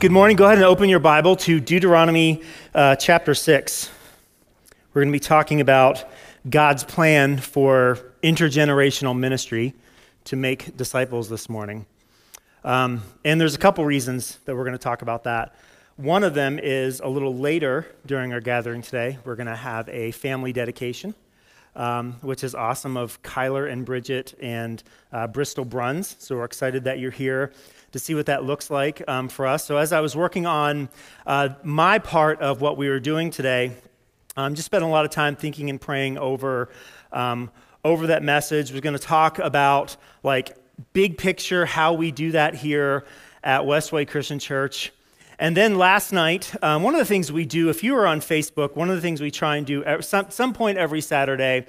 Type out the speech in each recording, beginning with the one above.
Good morning. Go ahead and open your Bible to Deuteronomy uh, chapter 6. We're going to be talking about God's plan for intergenerational ministry to make disciples this morning. Um, and there's a couple reasons that we're going to talk about that. One of them is a little later during our gathering today, we're going to have a family dedication. Um, which is awesome, of Kyler and Bridget and uh, Bristol Bruns. So we're excited that you're here to see what that looks like um, for us. So, as I was working on uh, my part of what we were doing today, I um, just spent a lot of time thinking and praying over, um, over that message. We're going to talk about like big picture how we do that here at Westway Christian Church. And then last night, um, one of the things we do, if you are on Facebook, one of the things we try and do at some, some point every Saturday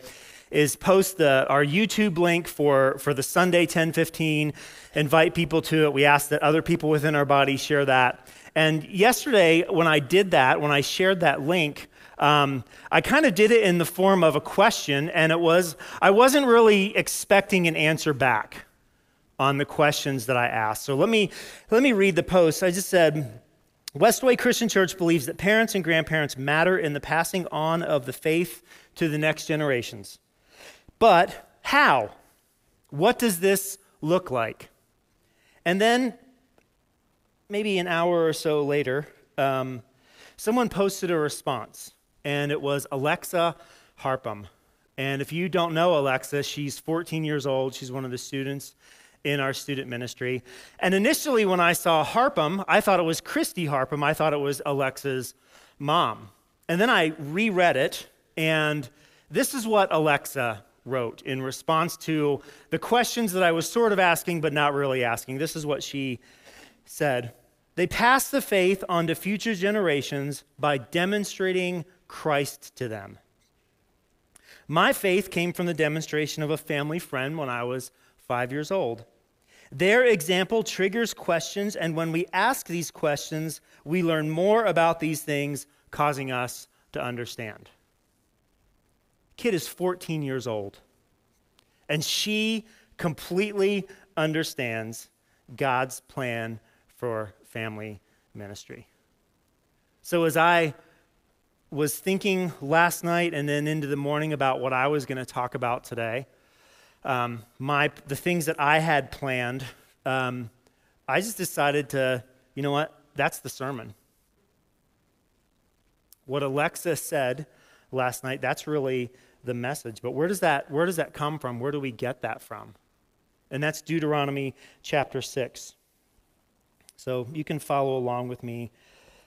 is post the, our YouTube link for, for the Sunday 1015, invite people to it. We ask that other people within our body share that. And yesterday, when I did that, when I shared that link, um, I kind of did it in the form of a question, and it was I wasn't really expecting an answer back on the questions that I asked. So let me let me read the post. I just said. Westway Christian Church believes that parents and grandparents matter in the passing on of the faith to the next generations. But how? What does this look like? And then, maybe an hour or so later, um, someone posted a response, and it was Alexa Harpum. And if you don't know Alexa, she's 14 years old. She's one of the students in our student ministry. And initially, when I saw Harpum, I thought it was Christy Harpum. I thought it was Alexa's mom. And then I reread it, and this is what Alexa wrote in response to the questions that I was sort of asking but not really asking. This is what she said They pass the faith on to future generations by demonstrating Christ to them. My faith came from the demonstration of a family friend when I was five years old. Their example triggers questions, and when we ask these questions, we learn more about these things, causing us to understand kid is 14 years old, and she completely understands God's plan for family ministry. So, as I was thinking last night and then into the morning about what I was going to talk about today, um, my, the things that I had planned, um, I just decided to, you know what, that's the sermon. What Alexa said last night, that's really the message. But where does that where does that come from? Where do we get that from? And that's Deuteronomy chapter 6. So you can follow along with me.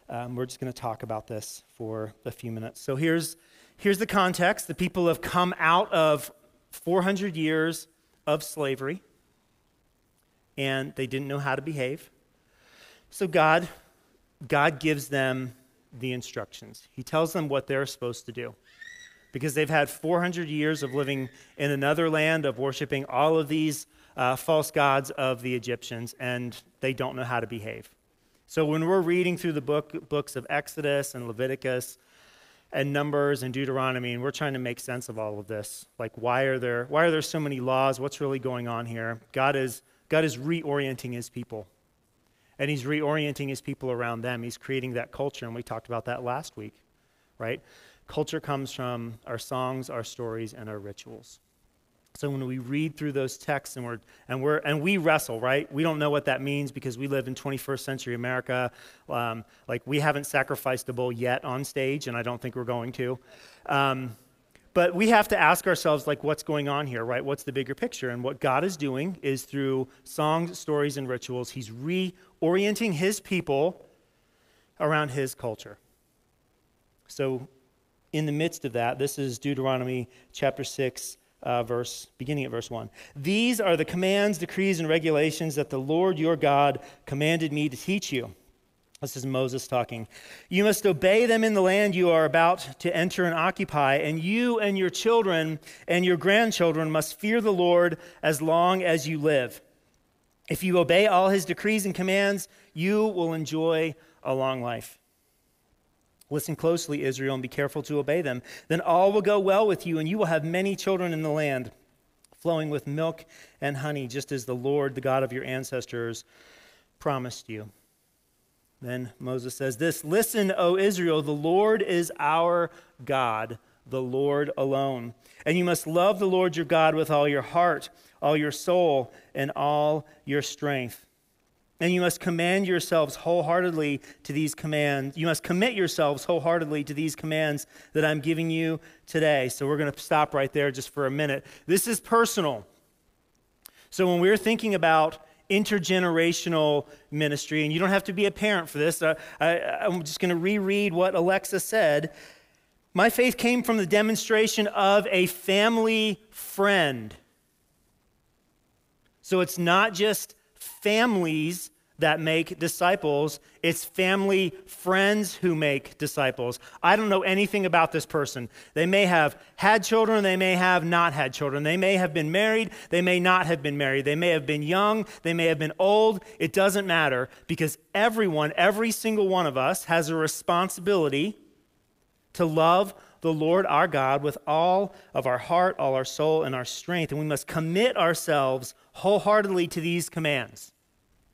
Um, we're just going to talk about this for a few minutes. So here's, here's the context. The people have come out of 400 years of slavery, and they didn't know how to behave. So God, God gives them the instructions. He tells them what they're supposed to do because they've had 400 years of living in another land, of worshiping all of these uh, false gods of the Egyptians, and they don't know how to behave. So when we're reading through the book, books of Exodus and Leviticus and Numbers and Deuteronomy, and we're trying to make sense of all of this, like why are there why are there so many laws? What's really going on here? God is God is reorienting His people, and He's reorienting His people around them. He's creating that culture, and we talked about that last week, right? Culture comes from our songs, our stories, and our rituals. So when we read through those texts and we're and we're and we wrestle, right? We don't know what that means because we live in 21st century America. Um, like we haven't sacrificed a bull yet on stage, and I don't think we're going to. Um, but we have to ask ourselves, like, what's going on here, right? What's the bigger picture? And what God is doing is through songs, stories, and rituals, He's reorienting His people around His culture. So in the midst of that, this is Deuteronomy chapter 6, uh, verse, beginning at verse 1. These are the commands, decrees, and regulations that the Lord your God commanded me to teach you. This is Moses talking. You must obey them in the land you are about to enter and occupy, and you and your children and your grandchildren must fear the Lord as long as you live. If you obey all his decrees and commands, you will enjoy a long life. Listen closely, Israel, and be careful to obey them. Then all will go well with you, and you will have many children in the land, flowing with milk and honey, just as the Lord, the God of your ancestors, promised you. Then Moses says this Listen, O Israel, the Lord is our God, the Lord alone. And you must love the Lord your God with all your heart, all your soul, and all your strength. And you must command yourselves wholeheartedly to these commands. You must commit yourselves wholeheartedly to these commands that I'm giving you today. So we're going to stop right there just for a minute. This is personal. So when we're thinking about intergenerational ministry, and you don't have to be a parent for this, I, I'm just going to reread what Alexa said. My faith came from the demonstration of a family friend. So it's not just families that make disciples, it's family friends who make disciples. I don't know anything about this person. They may have had children, they may have not had children. They may have been married, they may not have been married. They may have been young, they may have been old. It doesn't matter because everyone, every single one of us, has a responsibility to love the Lord our God with all of our heart, all our soul, and our strength. And we must commit ourselves wholeheartedly to these commands.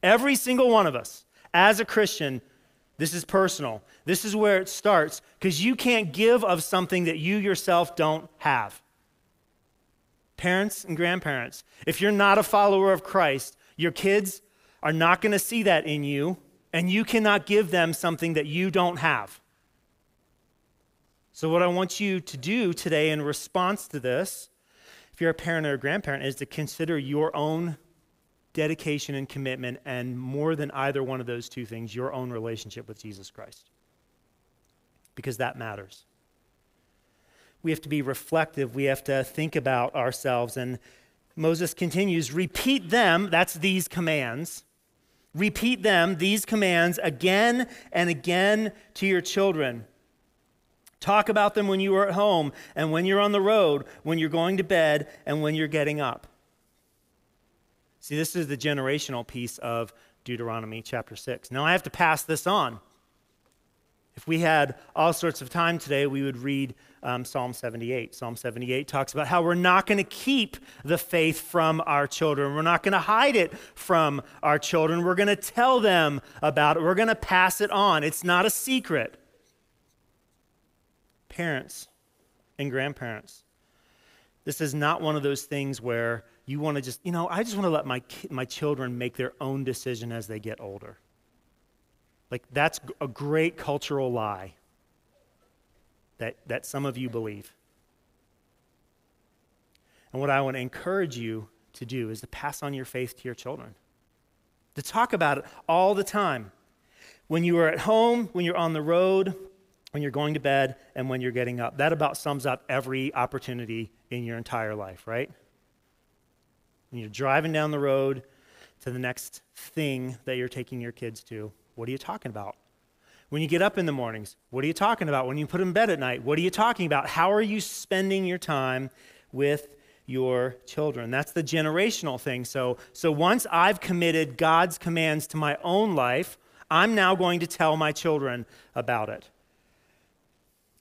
Every single one of us, as a Christian, this is personal. This is where it starts because you can't give of something that you yourself don't have. Parents and grandparents, if you're not a follower of Christ, your kids are not going to see that in you, and you cannot give them something that you don't have. So, what I want you to do today in response to this, if you're a parent or a grandparent, is to consider your own dedication and commitment, and more than either one of those two things, your own relationship with Jesus Christ. Because that matters. We have to be reflective, we have to think about ourselves. And Moses continues repeat them, that's these commands. Repeat them, these commands, again and again to your children. Talk about them when you are at home and when you're on the road, when you're going to bed, and when you're getting up. See, this is the generational piece of Deuteronomy chapter 6. Now, I have to pass this on. If we had all sorts of time today, we would read um, Psalm 78. Psalm 78 talks about how we're not going to keep the faith from our children. We're not going to hide it from our children. We're going to tell them about it. We're going to pass it on. It's not a secret. Parents and grandparents, this is not one of those things where you want to just, you know, I just want to let my, my children make their own decision as they get older. Like, that's a great cultural lie that, that some of you believe. And what I want to encourage you to do is to pass on your faith to your children, to talk about it all the time. When you are at home, when you're on the road, when you're going to bed, and when you're getting up. That about sums up every opportunity in your entire life, right? When you're driving down the road to the next thing that you're taking your kids to, what are you talking about? When you get up in the mornings, what are you talking about? When you put them in bed at night, what are you talking about? How are you spending your time with your children? That's the generational thing. So, so once I've committed God's commands to my own life, I'm now going to tell my children about it.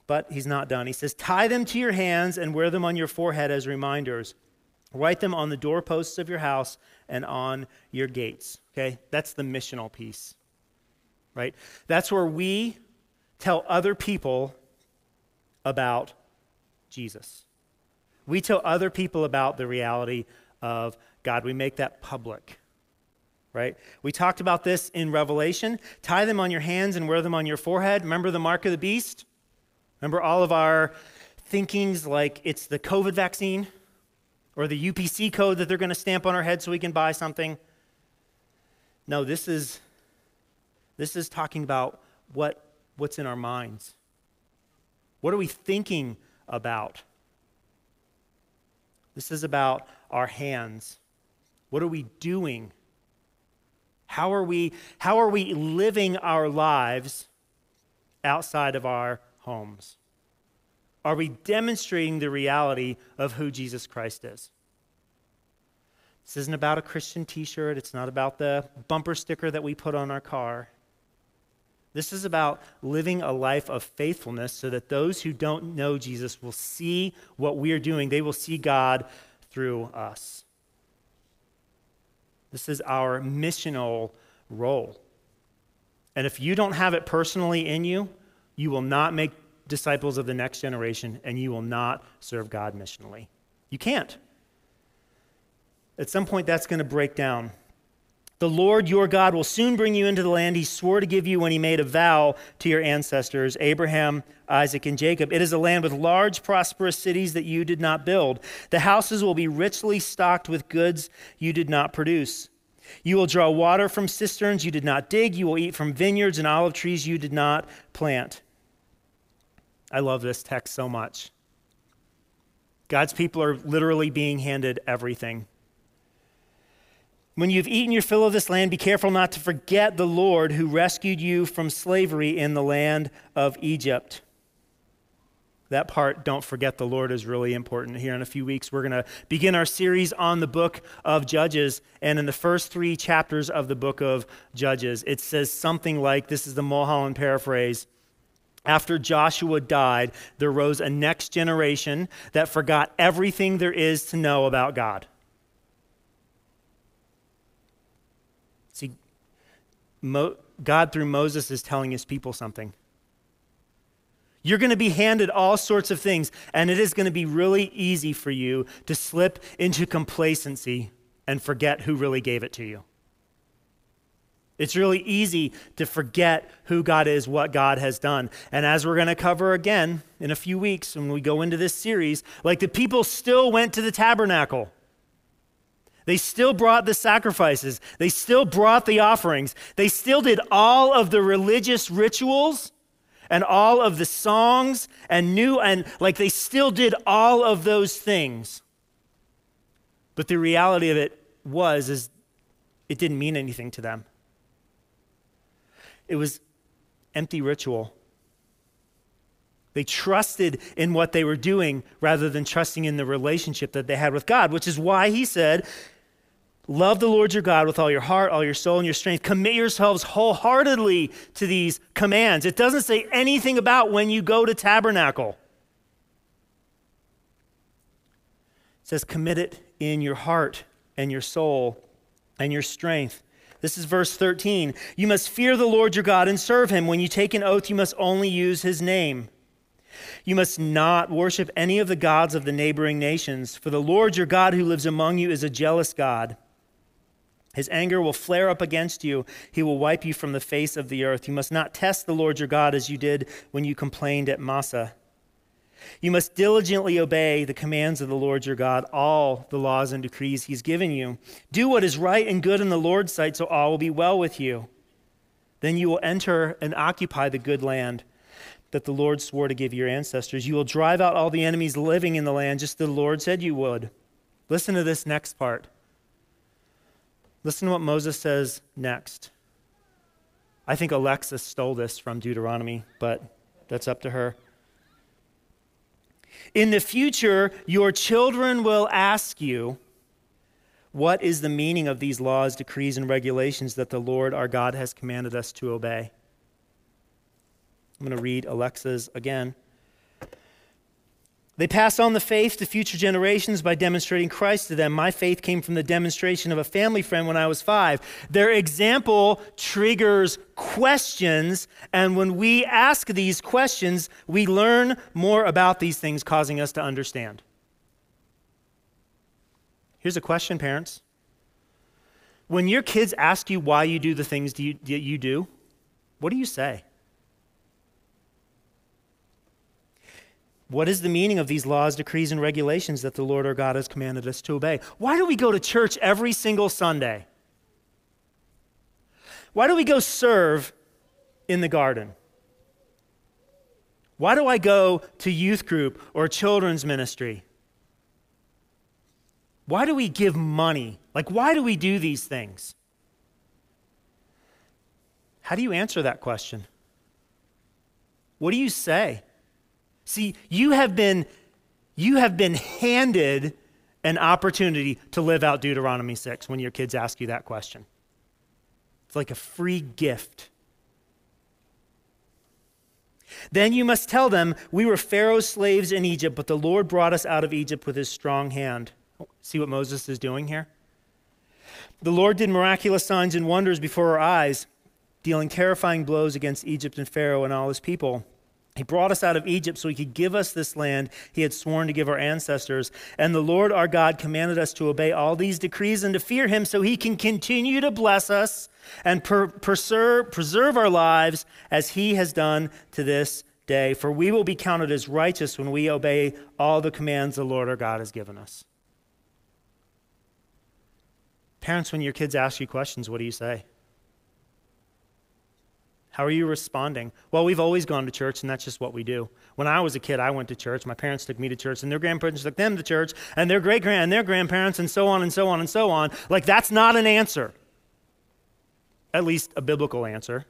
But he's not done. He says, Tie them to your hands and wear them on your forehead as reminders. Write them on the doorposts of your house and on your gates. Okay? That's the missional piece. Right? That's where we tell other people about Jesus. We tell other people about the reality of God. We make that public. Right? We talked about this in Revelation. Tie them on your hands and wear them on your forehead. Remember the mark of the beast? Remember all of our thinkings like it's the COVID vaccine? Or the UPC code that they're going to stamp on our head so we can buy something. No, this is this is talking about what what's in our minds. What are we thinking about? This is about our hands. What are we doing? How are we how are we living our lives outside of our homes? Are we demonstrating the reality of who Jesus Christ is? This isn't about a Christian t shirt, it's not about the bumper sticker that we put on our car. This is about living a life of faithfulness so that those who don't know Jesus will see what we are doing. They will see God through us. This is our missional role. And if you don't have it personally in you, you will not make disciples of the next generation and you will not serve God missionally. You can't. At some point, that's going to break down. The Lord your God will soon bring you into the land he swore to give you when he made a vow to your ancestors, Abraham, Isaac, and Jacob. It is a land with large, prosperous cities that you did not build. The houses will be richly stocked with goods you did not produce. You will draw water from cisterns you did not dig. You will eat from vineyards and olive trees you did not plant. I love this text so much. God's people are literally being handed everything. When you've eaten your fill of this land, be careful not to forget the Lord who rescued you from slavery in the land of Egypt. That part, don't forget the Lord, is really important. Here in a few weeks, we're going to begin our series on the book of Judges. And in the first three chapters of the book of Judges, it says something like this is the Mulholland paraphrase. After Joshua died, there rose a next generation that forgot everything there is to know about God. Mo- God, through Moses, is telling his people something. You're going to be handed all sorts of things, and it is going to be really easy for you to slip into complacency and forget who really gave it to you. It's really easy to forget who God is, what God has done. And as we're going to cover again in a few weeks when we go into this series, like the people still went to the tabernacle. They still brought the sacrifices. They still brought the offerings. They still did all of the religious rituals and all of the songs and new and like they still did all of those things. But the reality of it was is it didn't mean anything to them. It was empty ritual. They trusted in what they were doing rather than trusting in the relationship that they had with God, which is why he said, Love the Lord your God with all your heart, all your soul, and your strength. Commit yourselves wholeheartedly to these commands. It doesn't say anything about when you go to tabernacle. It says, commit it in your heart and your soul and your strength. This is verse 13. You must fear the Lord your God and serve him. When you take an oath, you must only use his name. You must not worship any of the gods of the neighboring nations, for the Lord your God who lives among you is a jealous God. His anger will flare up against you. He will wipe you from the face of the earth. You must not test the Lord your God as you did when you complained at Massah. You must diligently obey the commands of the Lord your God, all the laws and decrees he's given you. Do what is right and good in the Lord's sight, so all will be well with you. Then you will enter and occupy the good land that the Lord swore to give your ancestors. You will drive out all the enemies living in the land, just as the Lord said you would. Listen to this next part. Listen to what Moses says next. I think Alexis stole this from Deuteronomy, but that's up to her. In the future, your children will ask you, What is the meaning of these laws, decrees, and regulations that the Lord our God has commanded us to obey? I'm going to read Alexa's again. They pass on the faith to future generations by demonstrating Christ to them. My faith came from the demonstration of a family friend when I was five. Their example triggers questions, and when we ask these questions, we learn more about these things, causing us to understand. Here's a question, parents. When your kids ask you why you do the things that you do, what do you say? What is the meaning of these laws, decrees, and regulations that the Lord our God has commanded us to obey? Why do we go to church every single Sunday? Why do we go serve in the garden? Why do I go to youth group or children's ministry? Why do we give money? Like, why do we do these things? How do you answer that question? What do you say? See, you have been you have been handed an opportunity to live out Deuteronomy 6 when your kids ask you that question. It's like a free gift. Then you must tell them, We were Pharaoh's slaves in Egypt, but the Lord brought us out of Egypt with his strong hand. See what Moses is doing here? The Lord did miraculous signs and wonders before our eyes dealing terrifying blows against Egypt and Pharaoh and all his people. He brought us out of Egypt so he could give us this land he had sworn to give our ancestors. And the Lord our God commanded us to obey all these decrees and to fear him so he can continue to bless us and per- preserve, preserve our lives as he has done to this day. For we will be counted as righteous when we obey all the commands the Lord our God has given us. Parents, when your kids ask you questions, what do you say? How are you responding? Well, we've always gone to church, and that's just what we do. When I was a kid, I went to church. My parents took me to church, and their grandparents took them to church, and their great grand and their grandparents, and so on and so on and so on. Like, that's not an answer. At least a biblical answer.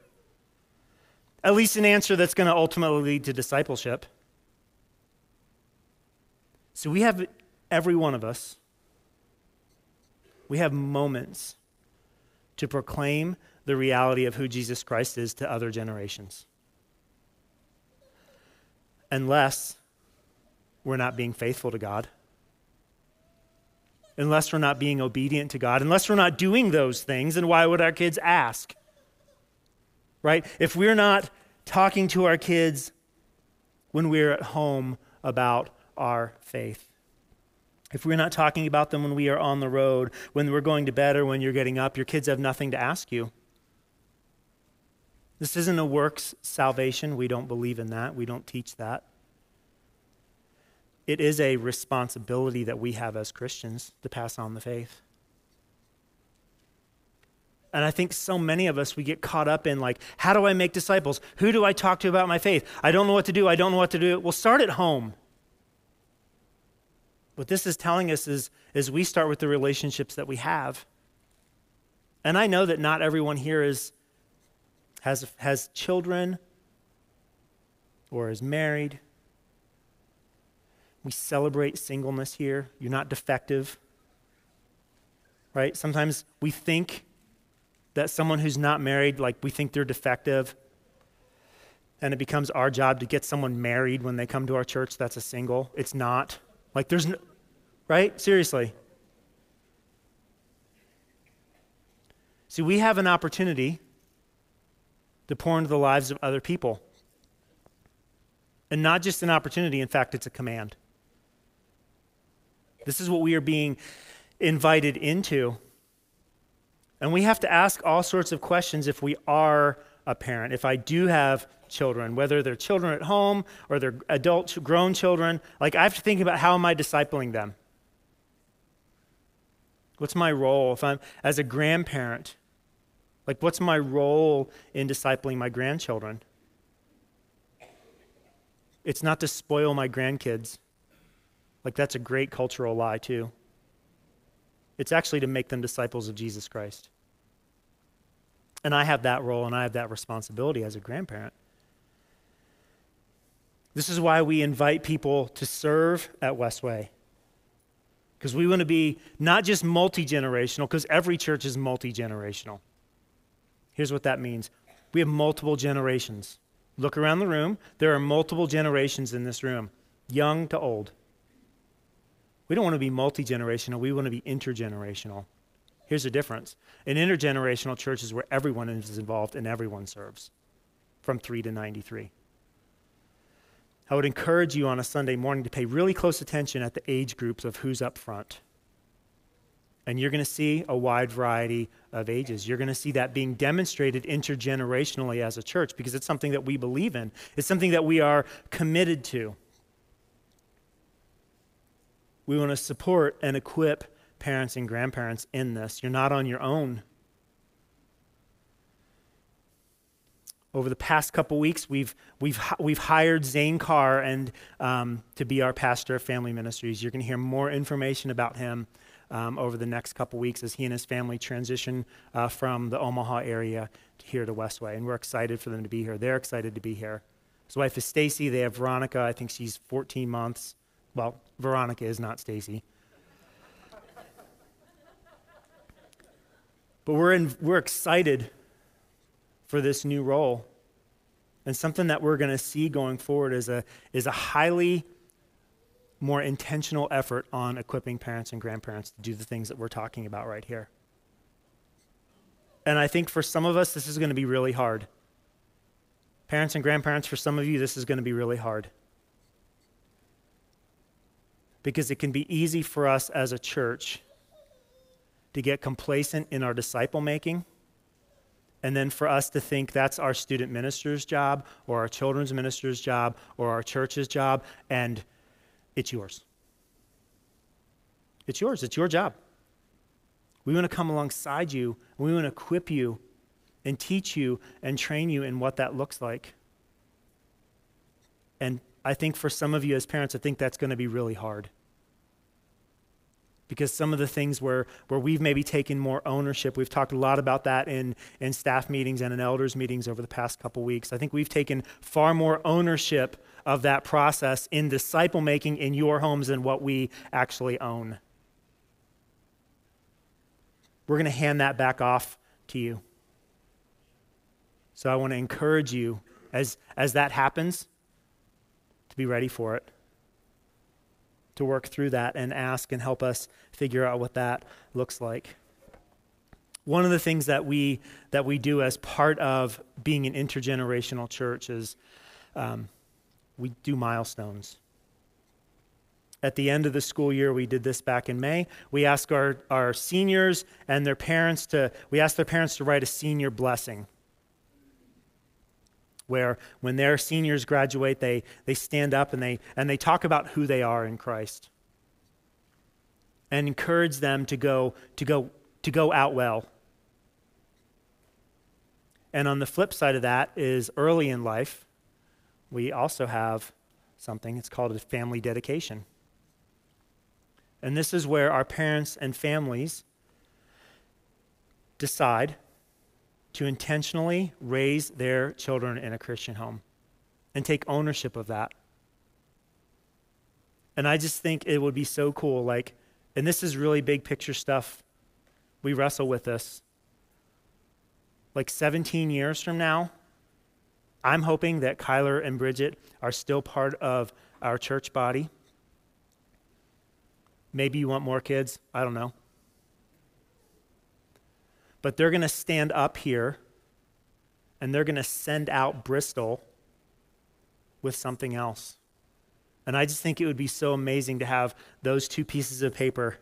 At least an answer that's going to ultimately lead to discipleship. So we have, every one of us, we have moments to proclaim the reality of who Jesus Christ is to other generations. Unless we're not being faithful to God, unless we're not being obedient to God, unless we're not doing those things, and why would our kids ask? Right? If we're not talking to our kids when we're at home about our faith, if we're not talking about them when we are on the road, when we're going to bed, or when you're getting up, your kids have nothing to ask you. This isn't a works salvation. We don't believe in that. We don't teach that. It is a responsibility that we have as Christians to pass on the faith. And I think so many of us, we get caught up in like, how do I make disciples? Who do I talk to about my faith? I don't know what to do. I don't know what to do. Well, start at home. What this is telling us is, is we start with the relationships that we have. And I know that not everyone here is has, has children or is married. We celebrate singleness here. You're not defective. Right? Sometimes we think that someone who's not married, like we think they're defective. And it becomes our job to get someone married when they come to our church that's a single. It's not. Like there's no, right? Seriously. See, we have an opportunity to pour into the lives of other people. And not just an opportunity, in fact, it's a command. This is what we are being invited into. And we have to ask all sorts of questions if we are a parent. If I do have children, whether they're children at home or they're adult, grown children, like I have to think about how am I discipling them? What's my role if I'm as a grandparent? Like, what's my role in discipling my grandchildren? It's not to spoil my grandkids. Like, that's a great cultural lie, too. It's actually to make them disciples of Jesus Christ. And I have that role and I have that responsibility as a grandparent. This is why we invite people to serve at Westway. Because we want to be not just multi generational, because every church is multi generational. Here's what that means we have multiple generations. Look around the room. There are multiple generations in this room, young to old. We don't want to be multi generational, we want to be intergenerational. Here's the difference an intergenerational church is where everyone is involved and everyone serves from 3 to 93. I would encourage you on a Sunday morning to pay really close attention at the age groups of who's up front. And you're going to see a wide variety of ages. You're going to see that being demonstrated intergenerationally as a church because it's something that we believe in, it's something that we are committed to. We want to support and equip parents and grandparents in this. You're not on your own. Over the past couple weeks, we've, we've, we've hired Zane Carr and, um, to be our pastor of family ministries. You're going to hear more information about him um, over the next couple weeks as he and his family transition uh, from the Omaha area to here to Westway. And we're excited for them to be here. They're excited to be here. His wife is Stacy. They have Veronica. I think she's 14 months. Well, Veronica is not Stacy. but we're, in, we're excited for this new role. And something that we're going to see going forward is a, is a highly more intentional effort on equipping parents and grandparents to do the things that we're talking about right here. And I think for some of us, this is going to be really hard. Parents and grandparents, for some of you, this is going to be really hard. Because it can be easy for us as a church to get complacent in our disciple making and then for us to think that's our student minister's job or our children's minister's job or our church's job, and it's yours. It's yours. It's your job. We want to come alongside you. and We want to equip you and teach you and train you in what that looks like. And I think for some of you as parents, I think that's going to be really hard because some of the things where, where we've maybe taken more ownership, we've talked a lot about that in, in staff meetings and in elders meetings over the past couple weeks. I think we've taken far more ownership of that process in disciple making in your homes than what we actually own. We're going to hand that back off to you. So I want to encourage you as, as that happens to be ready for it to work through that and ask and help us figure out what that looks like. One of the things that we that we do as part of being an intergenerational church is um, we do milestones. At the end of the school year, we did this back in May. We ask our, our seniors and their parents to we ask their parents to write a senior blessing where when their seniors graduate, they, they stand up and they, and they talk about who they are in Christ and encourage them to go, to go, to go out well. And on the flip side of that is early in life, we also have something, it's called a family dedication. And this is where our parents and families decide to intentionally raise their children in a Christian home and take ownership of that. And I just think it would be so cool. Like, and this is really big picture stuff. We wrestle with this. Like 17 years from now, I'm hoping that Kyler and Bridget are still part of our church body. Maybe you want more kids. I don't know but they're going to stand up here and they're going to send out Bristol with something else. And I just think it would be so amazing to have those two pieces of paper.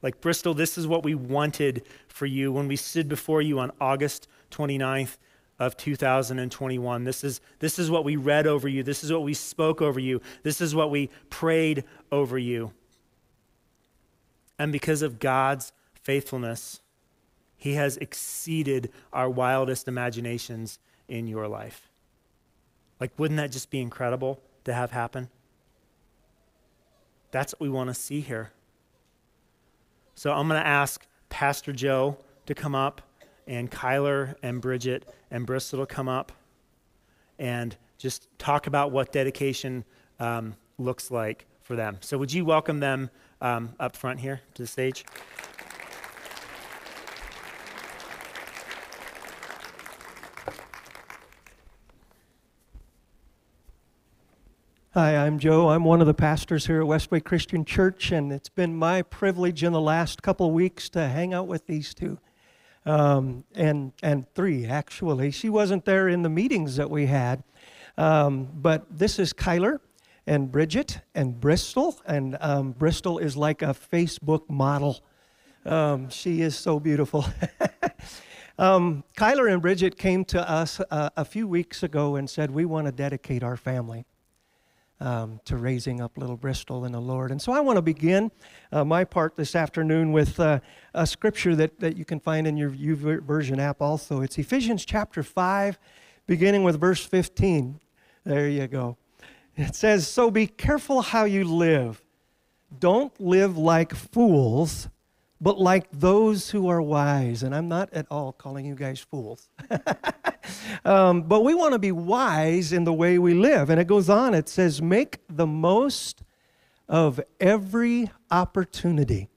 Like, Bristol, this is what we wanted for you when we stood before you on August 29th of 2021. This is, this is what we read over you. This is what we spoke over you. This is what we prayed over you. And because of God's faithfulness, he has exceeded our wildest imaginations in your life. Like, wouldn't that just be incredible to have happen? That's what we want to see here. So I'm going to ask Pastor Joe to come up, and Kyler and Bridget and Bristol to come up and just talk about what dedication um, looks like for them. So, would you welcome them um, up front here to the stage? Hi, I'm Joe. I'm one of the pastors here at Westway Christian Church, and it's been my privilege in the last couple of weeks to hang out with these two, um, and and three actually. She wasn't there in the meetings that we had, um, but this is Kyler and Bridget and Bristol, and um, Bristol is like a Facebook model. Um, she is so beautiful. Um, Kyler and Bridget came to us uh, a few weeks ago and said, We want to dedicate our family um, to raising up little Bristol in the Lord. And so I want to begin uh, my part this afternoon with uh, a scripture that, that you can find in your Version app also. It's Ephesians chapter 5, beginning with verse 15. There you go. It says, So be careful how you live. Don't live like fools, but like those who are wise. And I'm not at all calling you guys fools. um, but we want to be wise in the way we live. And it goes on, it says, make the most of every opportunity.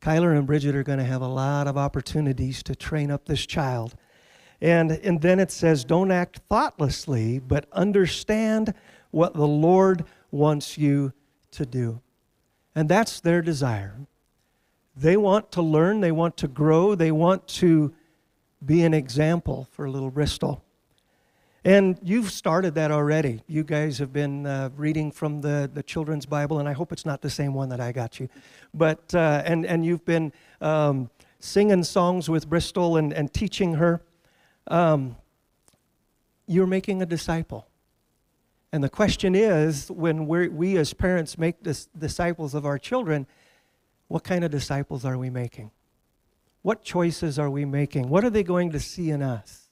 Kyler and Bridget are going to have a lot of opportunities to train up this child. And, and then it says, don't act thoughtlessly, but understand what the Lord wants you to do. And that's their desire They want to learn, they want to grow, they want to be an example for Little Bristol. And you've started that already. You guys have been uh, reading from the, the children's Bible, and I hope it's not the same one that I got you. But, uh, and, and you've been um, singing songs with Bristol and, and teaching her. Um, you're making a disciple. And the question is when we we as parents make dis- disciples of our children, what kind of disciples are we making? What choices are we making? What are they going to see in us?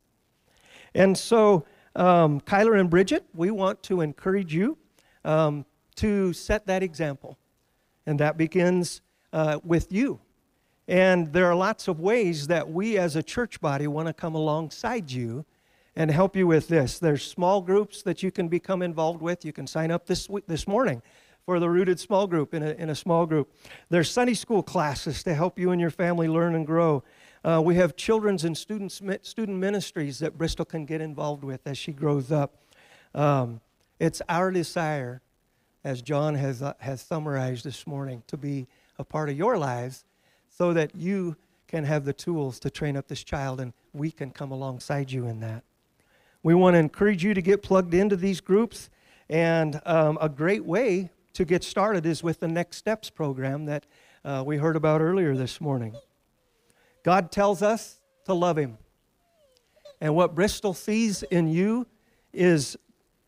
And so, um, Kyler and Bridget, we want to encourage you um, to set that example. And that begins uh, with you. And there are lots of ways that we as a church body want to come alongside you and help you with this. There's small groups that you can become involved with. You can sign up this, this morning for the Rooted Small Group in a, in a small group. There's Sunday school classes to help you and your family learn and grow. Uh, we have children's and students, student ministries that Bristol can get involved with as she grows up. Um, it's our desire, as John has, uh, has summarized this morning, to be a part of your lives so that you can have the tools to train up this child and we can come alongside you in that. We want to encourage you to get plugged into these groups, and um, a great way to get started is with the Next Steps program that uh, we heard about earlier this morning. God tells us to love Him. And what Bristol sees in you is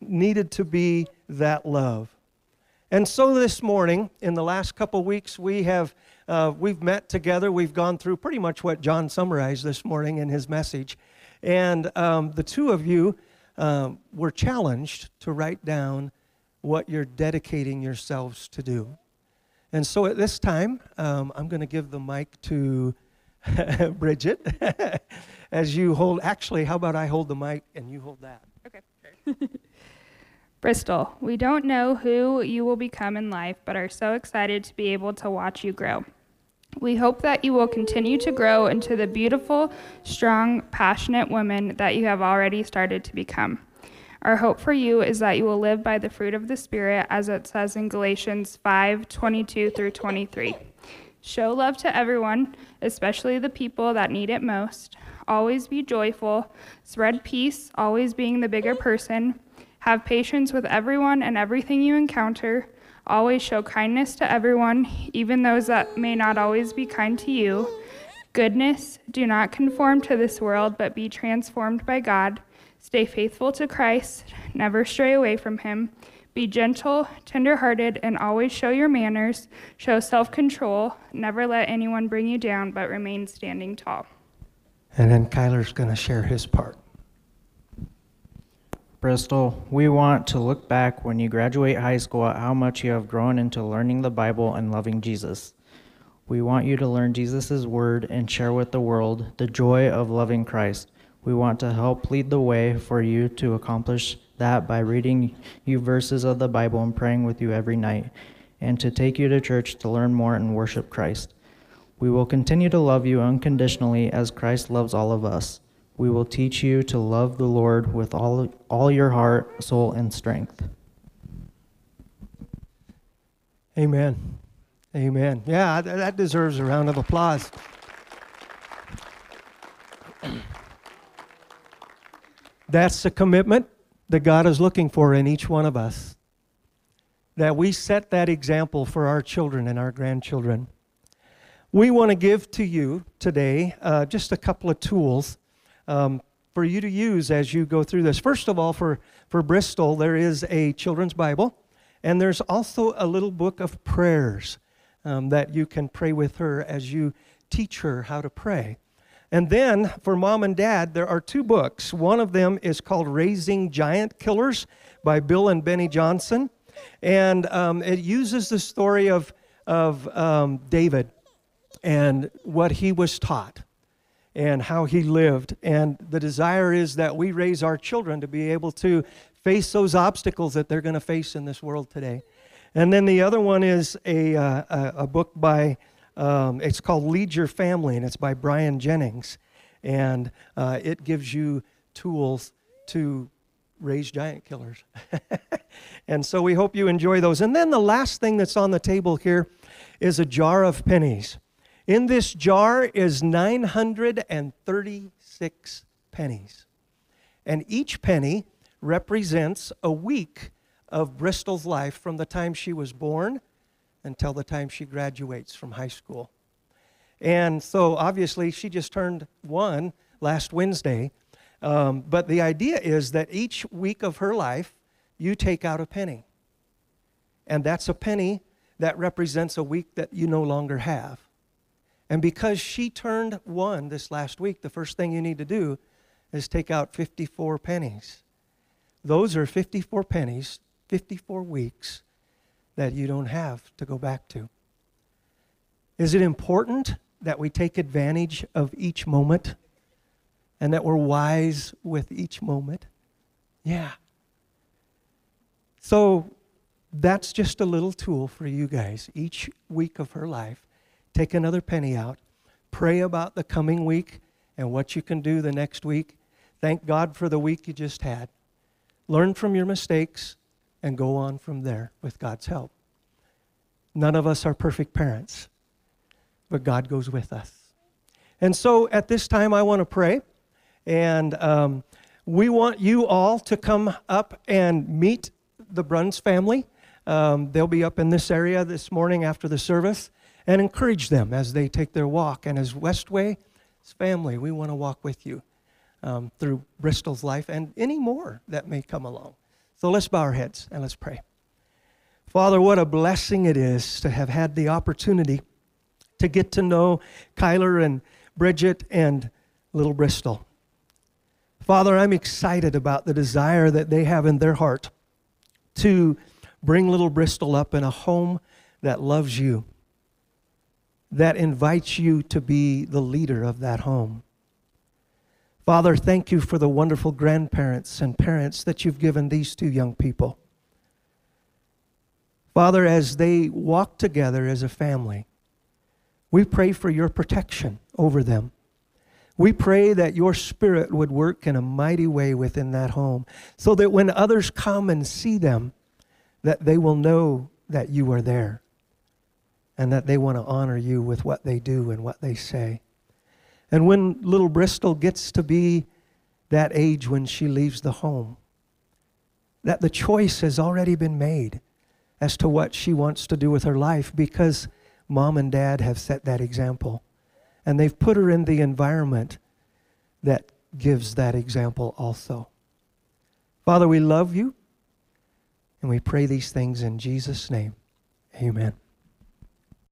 needed to be that love. And so this morning, in the last couple weeks, we have uh, we've met together. We've gone through pretty much what John summarized this morning in his message. And um, the two of you um, were challenged to write down what you're dedicating yourselves to do. And so at this time, um, I'm going to give the mic to Bridget as you hold. Actually, how about I hold the mic and you hold that? Okay. Bristol, we don't know who you will become in life, but are so excited to be able to watch you grow. We hope that you will continue to grow into the beautiful, strong, passionate woman that you have already started to become. Our hope for you is that you will live by the fruit of the Spirit, as it says in Galatians 5 22 through 23. Show love to everyone, especially the people that need it most. Always be joyful. Spread peace, always being the bigger person. Have patience with everyone and everything you encounter. Always show kindness to everyone, even those that may not always be kind to you. Goodness, do not conform to this world, but be transformed by God. Stay faithful to Christ, never stray away from him. Be gentle, tenderhearted, and always show your manners. Show self control. Never let anyone bring you down, but remain standing tall. And then Kyler's going to share his part. Bristol, we want to look back when you graduate high school at how much you have grown into learning the Bible and loving Jesus. We want you to learn Jesus' word and share with the world the joy of loving Christ. We want to help lead the way for you to accomplish that by reading you verses of the Bible and praying with you every night, and to take you to church to learn more and worship Christ. We will continue to love you unconditionally as Christ loves all of us. We will teach you to love the Lord with all, all your heart, soul, and strength. Amen. Amen. Yeah, that deserves a round of applause. That's the commitment that God is looking for in each one of us. That we set that example for our children and our grandchildren. We want to give to you today uh, just a couple of tools um, for you to use as you go through this. First of all, for, for Bristol, there is a children's Bible, and there's also a little book of prayers um, that you can pray with her as you teach her how to pray. And then for mom and dad, there are two books. One of them is called Raising Giant Killers by Bill and Beni Johnson. And um, it uses the story of, of um, David and what he was taught and how he lived. And the desire is that we raise our children to be able to face those obstacles that they're going to face in this world today. And then the other one is a, uh, a, book by, um, it's called Lead Your Family, and it's by Brian Jennings. And uh, it gives you tools to raise giant killers. and so we hope you enjoy those. And then the last thing that's on the table here is a jar of pennies. In this jar is 936 pennies. And each penny represents a week of Bristol's life from the time she was born until the time she graduates from high school. And so obviously she just turned one last Wednesday. Um, but the idea is that each week of her life, you take out a penny. And that's a penny that represents a week that you no longer have. And because she turned one this last week, the first thing you need to do is take out 54 pennies. Those are 54 pennies, 54 weeks that you don't have to go back to. Is it important that we take advantage of each moment and that we're wise with each moment? Yeah. So that's just a little tool for you guys. Each week of her life, take another penny out, pray about the coming week and what you can do the next week. Thank God for the week you just had. Learn from your mistakes and go on from there with God's help. None of us are perfect parents, but God goes with us. And so at this time, I want to pray, and um, we want you all to come up and meet the Bruns family. Um, they'll be up in this area this morning after the service and encourage them as they take their walk. And as Westway's family, we want to walk with you um, through Bristol's life and any more that may come along. So let's bow our heads and let's pray. Father, what a blessing it is to have had the opportunity to get to know Kyler and Bridget and little Bristol. Father, I'm excited about the desire that they have in their heart to bring little Bristol up in a home that loves you, that invites you to be the leader of that home. Father, thank you for the wonderful grandparents and parents that you've given these two young people. Father, as they walk together as a family, we pray for your protection over them. We pray that your spirit would work in a mighty way within that home so that when others come and see them, that they will know that you are there and that they want to honor you with what they do and what they say. And when little Bristol gets to be that age when she leaves the home, that the choice has already been made as to what she wants to do with her life because mom and dad have set that example. And they've put her in the environment that gives that example also. Father, we love you. And we pray these things in Jesus' name. Amen.